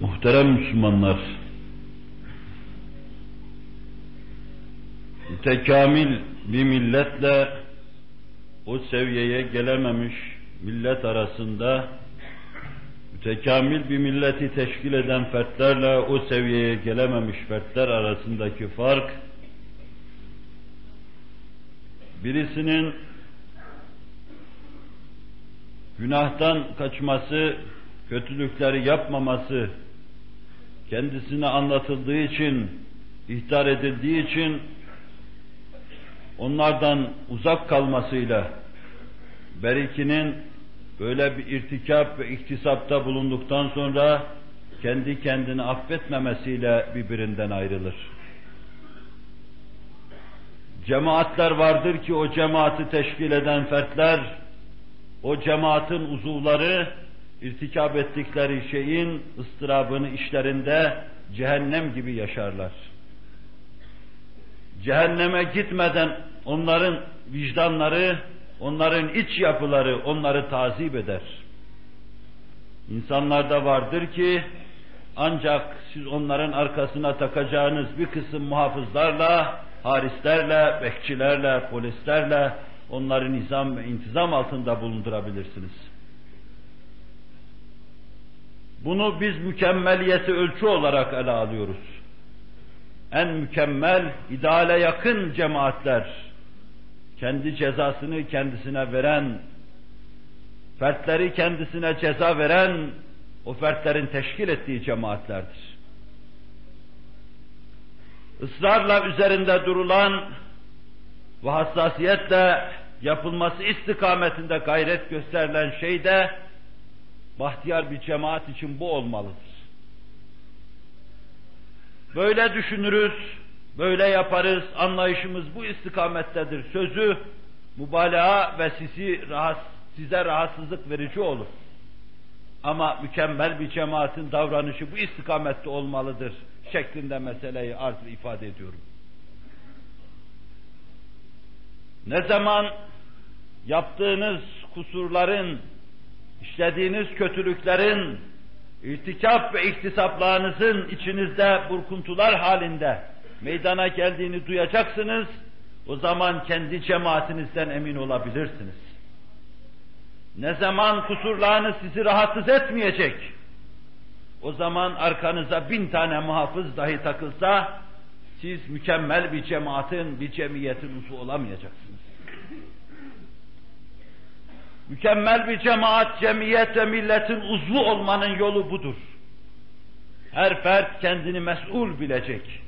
Muhterem Müslümanlar, mütekamil bir milletle o seviyeye gelememiş millet arasında mütekamil bir milleti teşkil eden fertlerle o seviyeye gelememiş fertler arasındaki fark birisinin günahtan kaçması, kötülükleri yapmaması, kendisine anlatıldığı için, ihtar edildiği için onlardan uzak kalmasıyla berikinin böyle bir irtikap ve iktisapta bulunduktan sonra kendi kendini affetmemesiyle birbirinden ayrılır. Cemaatler vardır ki o cemaati teşkil eden fertler, o cemaatin uzuvları irtikap ettikleri şeyin ıstırabını işlerinde cehennem gibi yaşarlar. Cehenneme gitmeden onların vicdanları, onların iç yapıları onları tazip eder. İnsanlarda vardır ki ancak siz onların arkasına takacağınız bir kısım muhafızlarla, harislerle, bekçilerle, polislerle onları nizam ve intizam altında bulundurabilirsiniz. Bunu biz mükemmeliyeti ölçü olarak ele alıyoruz. En mükemmel, ideale yakın cemaatler, kendi cezasını kendisine veren, fertleri kendisine ceza veren, o fertlerin teşkil ettiği cemaatlerdir. Israrla üzerinde durulan ve hassasiyetle yapılması istikametinde gayret gösterilen şey de bahtiyar bir cemaat için bu olmalıdır. Böyle düşünürüz, böyle yaparız, anlayışımız bu istikamettedir. Sözü mübalağa ve sizi rahat, size rahatsızlık verici olur. Ama mükemmel bir cemaatin davranışı bu istikamette olmalıdır şeklinde meseleyi arz ifade ediyorum. Ne zaman yaptığınız kusurların, işlediğiniz kötülüklerin, irtikap ve ihtisaplarınızın içinizde burkuntular halinde meydana geldiğini duyacaksınız, o zaman kendi cemaatinizden emin olabilirsiniz. Ne zaman kusurlarınız sizi rahatsız etmeyecek, o zaman arkanıza bin tane muhafız dahi takılsa, siz mükemmel bir cemaatin, bir cemiyetin usu olamayacaksınız. Mükemmel bir cemaat, cemiyet ve milletin uzvu olmanın yolu budur. Her fert kendini mesul bilecek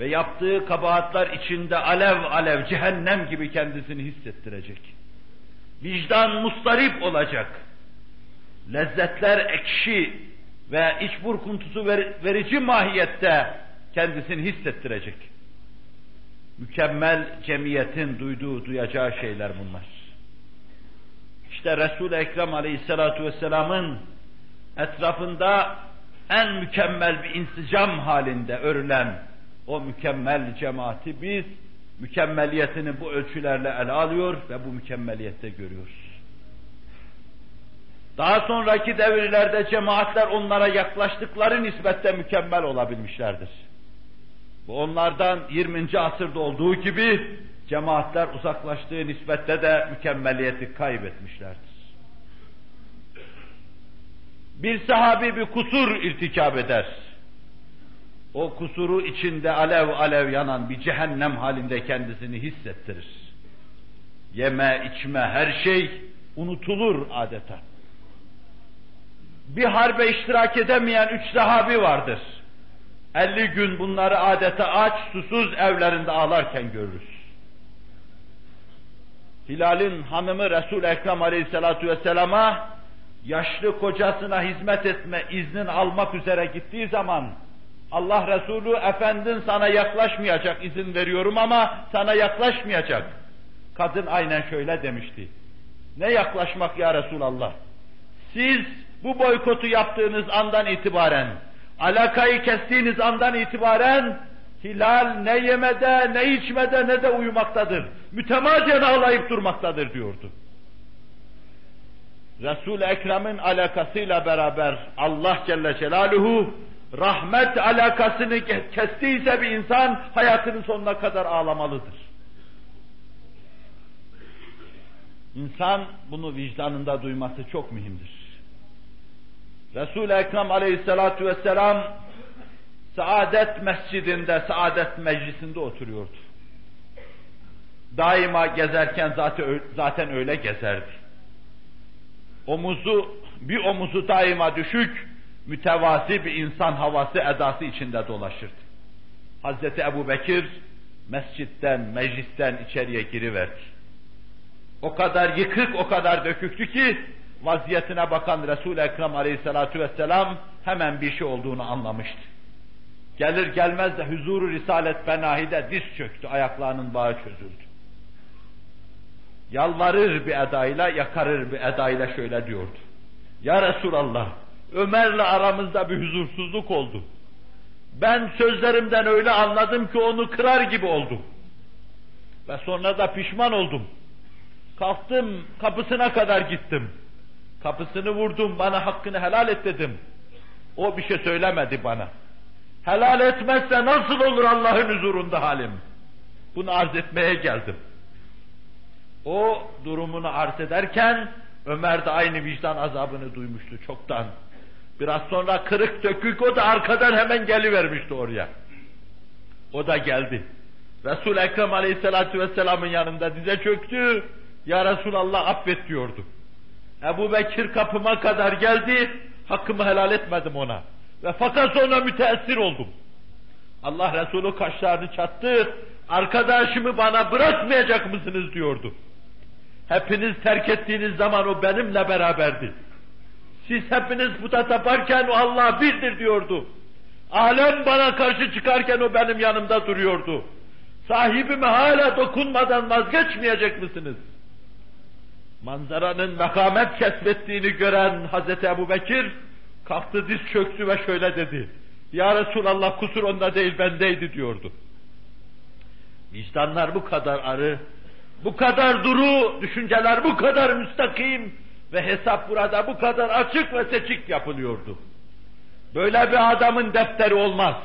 ve yaptığı kabahatler içinde alev alev cehennem gibi kendisini hissettirecek. Vicdan mustarip olacak. Lezzetler ekşi ve iç burkuntusu verici mahiyette kendisini hissettirecek. Mükemmel cemiyetin duyduğu, duyacağı şeyler bunlar. İşte Resul-i Ekrem Aleyhisselatü Vesselam'ın etrafında en mükemmel bir insicam halinde örülen o mükemmel cemaati biz mükemmeliyetini bu ölçülerle ele alıyor ve bu mükemmeliyette görüyoruz. Daha sonraki devirlerde cemaatler onlara yaklaştıkları nispette mükemmel olabilmişlerdir. Bu onlardan 20. asırda olduğu gibi cemaatler uzaklaştığı nispette de mükemmeliyeti kaybetmişlerdir. Bir sahabi bir kusur irtikab eder. O kusuru içinde alev alev yanan bir cehennem halinde kendisini hissettirir. Yeme, içme, her şey unutulur adeta. Bir harbe iştirak edemeyen üç sahabi vardır. 50 gün bunları adeta aç, susuz evlerinde ağlarken görürüz. Hilal'in hanımı Resul Ekrem Aleyhisselatü Vesselam'a yaşlı kocasına hizmet etme iznin almak üzere gittiği zaman Allah Resulü efendin sana yaklaşmayacak izin veriyorum ama sana yaklaşmayacak. Kadın aynen şöyle demişti. Ne yaklaşmak ya Resulallah? Siz bu boykotu yaptığınız andan itibaren, alakayı kestiğiniz andan itibaren Hilal ne yemede, ne içmede, ne de uyumaktadır. Mütemadiyen ağlayıp durmaktadır diyordu. Resul-i Ekrem'in alakasıyla beraber Allah Celle Celaluhu rahmet alakasını kestiyse bir insan hayatının sonuna kadar ağlamalıdır. İnsan bunu vicdanında duyması çok mühimdir. Resul-i Ekrem aleyhissalatu vesselam saadet mescidinde, saadet meclisinde oturuyordu. Daima gezerken zaten, zaten öyle gezerdi. Omuzu, bir omuzu daima düşük, mütevazi bir insan havası edası içinde dolaşırdı. Hazreti Ebu Bekir mescitten, meclisten içeriye giriverdi. O kadar yıkık, o kadar döküktü ki vaziyetine bakan Resul-i Ekrem aleyhissalatu vesselam hemen bir şey olduğunu anlamıştı. Gelir gelmez de huzuru Risalet Benahi'de diz çöktü, ayaklarının bağı çözüldü. Yalvarır bir edayla, yakarır bir edayla şöyle diyordu. Ya Resulallah, Ömer'le aramızda bir huzursuzluk oldu. Ben sözlerimden öyle anladım ki onu kırar gibi oldum. Ve sonra da pişman oldum. Kalktım, kapısına kadar gittim. Kapısını vurdum, bana hakkını helal et dedim. O bir şey söylemedi bana. Helal etmezse nasıl olur Allah'ın huzurunda halim? Bunu arz etmeye geldim. O durumunu arz ederken Ömer de aynı vicdan azabını duymuştu çoktan. Biraz sonra kırık dökük o da arkadan hemen gelivermişti oraya. O da geldi. Resul Ekrem Aleyhisselatü Vesselam'ın yanında dize çöktü. Ya Resulallah affet diyordu. Ebu Bekir kapıma kadar geldi. Hakkımı helal etmedim ona. Ve fakat sonra müteessir oldum. Allah Resulü kaşlarını çattı. Arkadaşımı bana bırakmayacak mısınız diyordu. Hepiniz terk ettiğiniz zaman o benimle beraberdi. Siz hepiniz puta taparken o Allah birdir diyordu. Alem bana karşı çıkarken o benim yanımda duruyordu. Sahibime hala dokunmadan vazgeçmeyecek misiniz? Manzaranın mekamet kesbettiğini gören Hazreti Ebu Bekir kalktı diz çöktü ve şöyle dedi. Ya Resulallah kusur onda değil bendeydi diyordu. Vicdanlar bu kadar arı, bu kadar duru, düşünceler bu kadar müstakim ve hesap burada bu kadar açık ve seçik yapılıyordu. Böyle bir adamın defteri olmaz.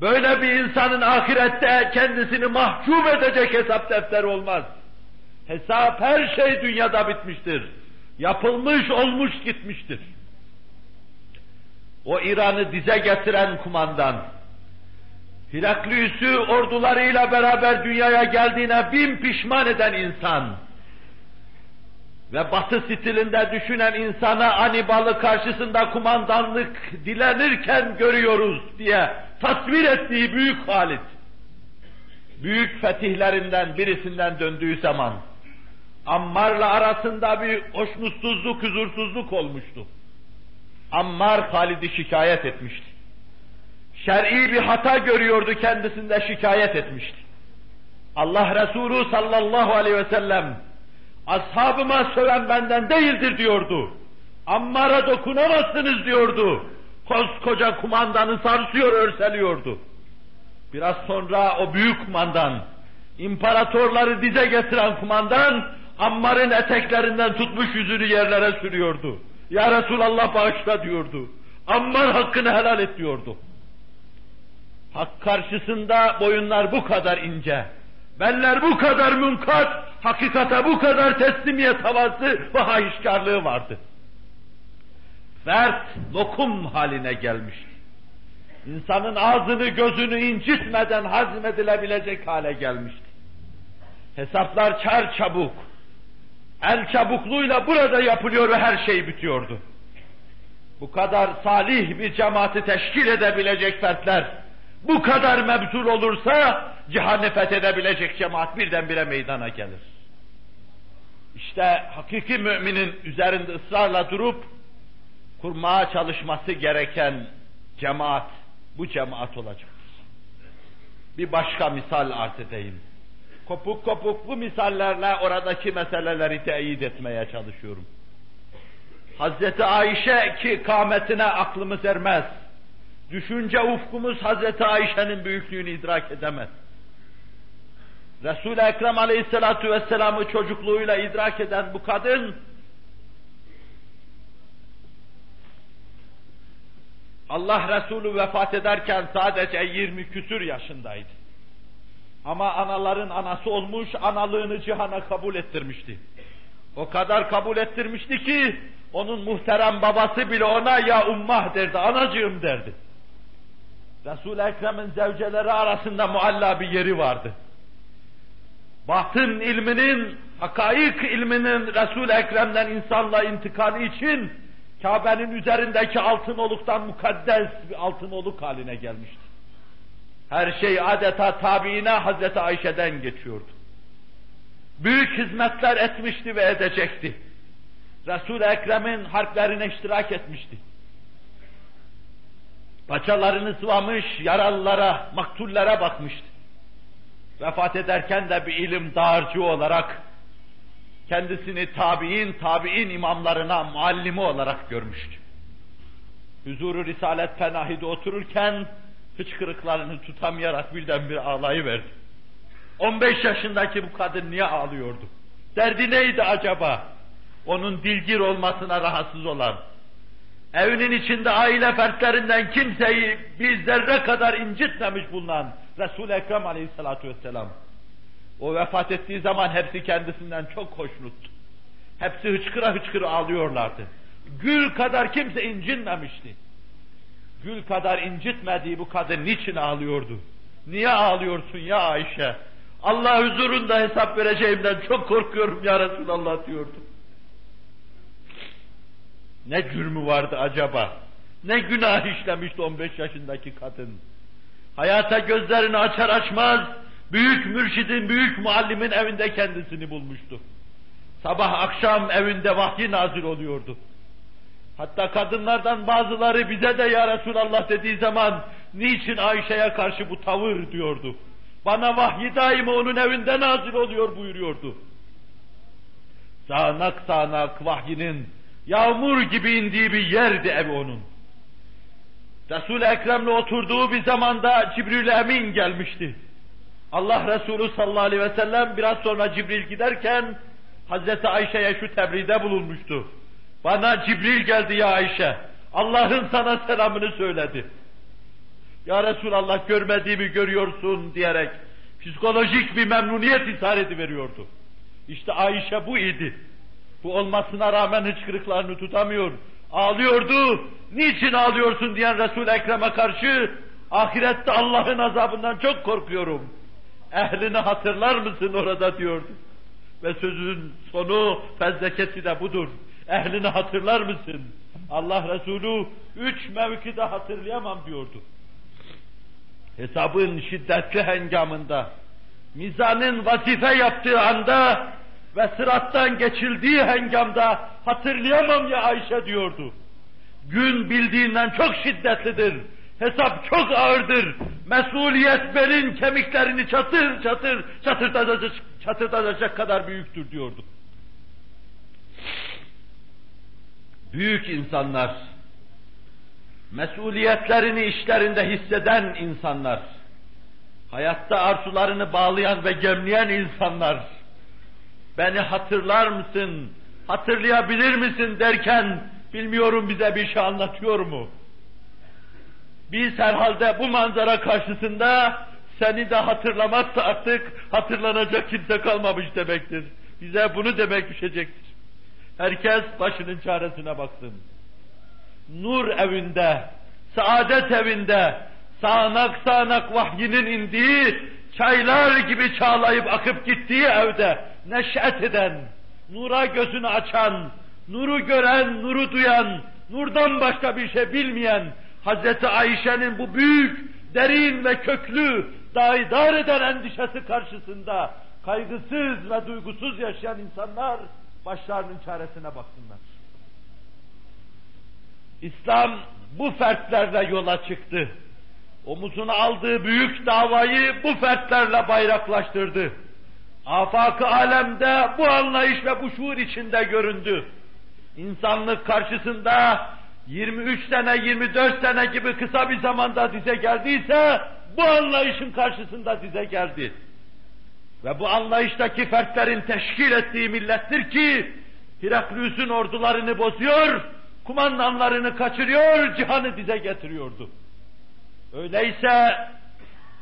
Böyle bir insanın ahirette kendisini mahcup edecek hesap defteri olmaz. Hesap her şey dünyada bitmiştir. Yapılmış olmuş gitmiştir. O İran'ı dize getiren kumandan, Heraklius'u ordularıyla beraber dünyaya geldiğine bin pişman eden insan. Ve batı stilinde düşünen insana Anibal'ı karşısında kumandanlık dilenirken görüyoruz diye tasvir ettiği büyük Halit, büyük fetihlerinden birisinden döndüğü zaman Ammar'la arasında bir hoşnutsuzluk, huzursuzluk olmuştu. Ammar Halid'i şikayet etmişti şer'i bir hata görüyordu kendisinde şikayet etmişti. Allah Resulü sallallahu aleyhi ve sellem ashabıma söven benden değildir diyordu. Ammar'a dokunamazsınız diyordu. Koskoca kumandanı sarsıyor, örseliyordu. Biraz sonra o büyük kumandan, imparatorları dize getiren kumandan, Ammar'ın eteklerinden tutmuş yüzünü yerlere sürüyordu. Ya Resulallah bağışla diyordu. Ammar hakkını helal et diyordu. Hak karşısında boyunlar bu kadar ince, beller bu kadar münkat, hakikate bu kadar teslimiyet havası ve hayışkarlığı vardı. Fert lokum haline gelmişti. İnsanın ağzını gözünü incitmeden hazmedilebilecek hale gelmişti. Hesaplar çar çabuk, el çabukluğuyla burada yapılıyor ve her şey bitiyordu. Bu kadar salih bir cemaati teşkil edebilecek fertler, bu kadar mebtul olursa cihanı fethedebilecek cemaat birdenbire meydana gelir. İşte hakiki müminin üzerinde ısrarla durup kurmaya çalışması gereken cemaat bu cemaat olacaktır. Bir başka misal arz edeyim kopuk kopuklu misallerle oradaki meseleleri teyit etmeye çalışıyorum. Hazreti Ayşe ki kametine aklımız ermez. Düşünce ufkumuz Hazreti Ayşe'nin büyüklüğünü idrak edemez. Resul-i Ekrem Aleyhisselatü Vesselam'ı çocukluğuyla idrak eden bu kadın, Allah Resulü vefat ederken sadece 20 küsür yaşındaydı. Ama anaların anası olmuş, analığını cihana kabul ettirmişti. O kadar kabul ettirmişti ki, onun muhterem babası bile ona ya ummah derdi, anacığım derdi. Resul-i Ekrem'in zevceleri arasında mualla bir yeri vardı. Batın ilminin, hakaik ilminin Resul-i Ekrem'den insanla intikali için Kabe'nin üzerindeki altın oluktan mukaddes bir altın oluk haline gelmişti. Her şey adeta tabiine Hazreti Ayşe'den geçiyordu. Büyük hizmetler etmişti ve edecekti. Resul-i Ekrem'in harplerine iştirak etmişti. Paçalarını sıvamış, yaralılara, maktullere bakmıştı. Vefat ederken de bir ilim dağarcı olarak kendisini tabi'in, tabi'in imamlarına muallimi olarak görmüştü. Huzuru Risalet Fenahi'de otururken hıçkırıklarını tutamayarak birdenbire ağlayıverdi. 15 yaşındaki bu kadın niye ağlıyordu? Derdi neydi acaba? Onun dilgir olmasına rahatsız olan, evinin içinde aile fertlerinden kimseyi bir zerre kadar incitmemiş bulunan Resul-i Ekrem aleyhissalatu vesselam. O vefat ettiği zaman hepsi kendisinden çok hoşnut. Hepsi hıçkıra hıçkıra ağlıyorlardı. Gül kadar kimse incinmemişti. Gül kadar incitmediği bu kadın niçin ağlıyordu? Niye ağlıyorsun ya Ayşe? Allah huzurunda hesap vereceğimden çok korkuyorum ya Resulallah diyordu. Ne cürmü vardı acaba? Ne günah işlemişti 15 yaşındaki kadın? Hayata gözlerini açar açmaz, büyük mürşidin, büyük muallimin evinde kendisini bulmuştu. Sabah akşam evinde vahyi nazil oluyordu. Hatta kadınlardan bazıları bize de ya Resulallah dediği zaman niçin Ayşe'ye karşı bu tavır diyordu. Bana vahyi daima onun evinde nazil oluyor buyuruyordu. Sağanak sağanak vahyinin yağmur gibi indiği bir yerdi ev onun. Resul-i Ekrem'le oturduğu bir zamanda Cibril Emin gelmişti. Allah Resulü sallallahu aleyhi ve sellem biraz sonra Cibril giderken Hazreti Ayşe'ye şu tebride bulunmuştu. Bana Cibril geldi ya Ayşe. Allah'ın sana selamını söyledi. Ya Resulallah görmediğimi görüyorsun diyerek psikolojik bir memnuniyet isareti veriyordu. İşte Ayşe bu idi. Bu olmasına rağmen hıçkırıklarını tutamıyor. Ağlıyordu. Niçin ağlıyorsun diyen Resul Ekrem'e karşı ahirette Allah'ın azabından çok korkuyorum. Ehlini hatırlar mısın orada diyordu. Ve sözün sonu fezlekesi de budur. Ehlini hatırlar mısın? Allah Resulü üç mevkide hatırlayamam diyordu. Hesabın şiddetli hengamında, mizanın vazife yaptığı anda ve sırattan geçildiği hengamda hatırlayamam ya Ayşe diyordu. Gün bildiğinden çok şiddetlidir. Hesap çok ağırdır. Mesuliyet belin kemiklerini çatır çatır çatırdatacak, çatırdatacak kadar büyüktür diyordu. Büyük insanlar, mesuliyetlerini işlerinde hisseden insanlar, hayatta arzularını bağlayan ve gemleyen insanlar, beni hatırlar mısın, hatırlayabilir misin derken, bilmiyorum bize bir şey anlatıyor mu? Biz herhalde bu manzara karşısında seni de hatırlamazsa artık hatırlanacak kimse kalmamış demektir. Bize bunu demek düşecektir. Herkes başının çaresine baksın. Nur evinde, saadet evinde, sağanak sağanak vahyinin indiği, çaylar gibi çağlayıp akıp gittiği evde neşet eden, nura gözünü açan, nuru gören, nuru duyan, nurdan başka bir şey bilmeyen Hazreti Ayşe'nin bu büyük, derin ve köklü, daidar eden endişesi karşısında kaygısız ve duygusuz yaşayan insanlar başlarının çaresine baksınlar. İslam bu fertlerle yola çıktı. Omuzuna aldığı büyük davayı bu fertlerle bayraklaştırdı. Afak-ı alemde bu anlayış ve bu şuur içinde göründü. İnsanlık karşısında 23 sene, 24 sene gibi kısa bir zamanda dize geldiyse, bu anlayışın karşısında dize geldi. Ve bu anlayıştaki fertlerin teşkil ettiği millettir ki, Heraklius'un ordularını bozuyor, kumandanlarını kaçırıyor, cihanı dize getiriyordu. Öyleyse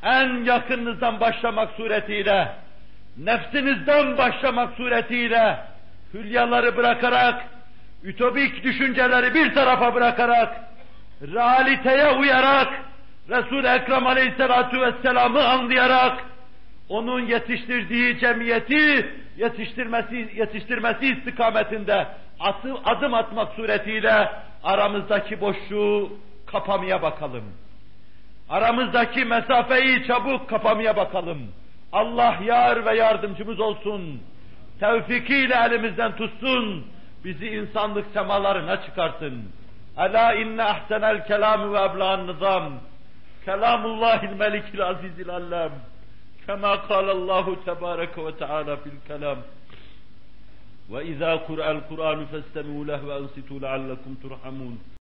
en yakınınızdan başlamak suretiyle, nefsinizden başlamak suretiyle, hülyaları bırakarak, ütopik düşünceleri bir tarafa bırakarak, realiteye uyarak, Resul-i Ekrem Aleyhisselatü Vesselam'ı anlayarak, onun yetiştirdiği cemiyeti yetiştirmesi, yetiştirmesi istikametinde atı, adım atmak suretiyle aramızdaki boşluğu kapamaya bakalım. Aramızdaki mesafeyi çabuk kapamaya bakalım. Allah yar ve yardımcımız olsun. Tevfikiyle elimizden tutsun. Bizi insanlık semalarına çıkartsın. Ela inne ahsenel kelamü ve ebla'n nizam. Kelamullahil melikil azizil allam. كما قال الله تبارك وتعالى في الكلام وإذا قرأ القرآن فاستمعوا له وأنصتوا لعلكم ترحمون.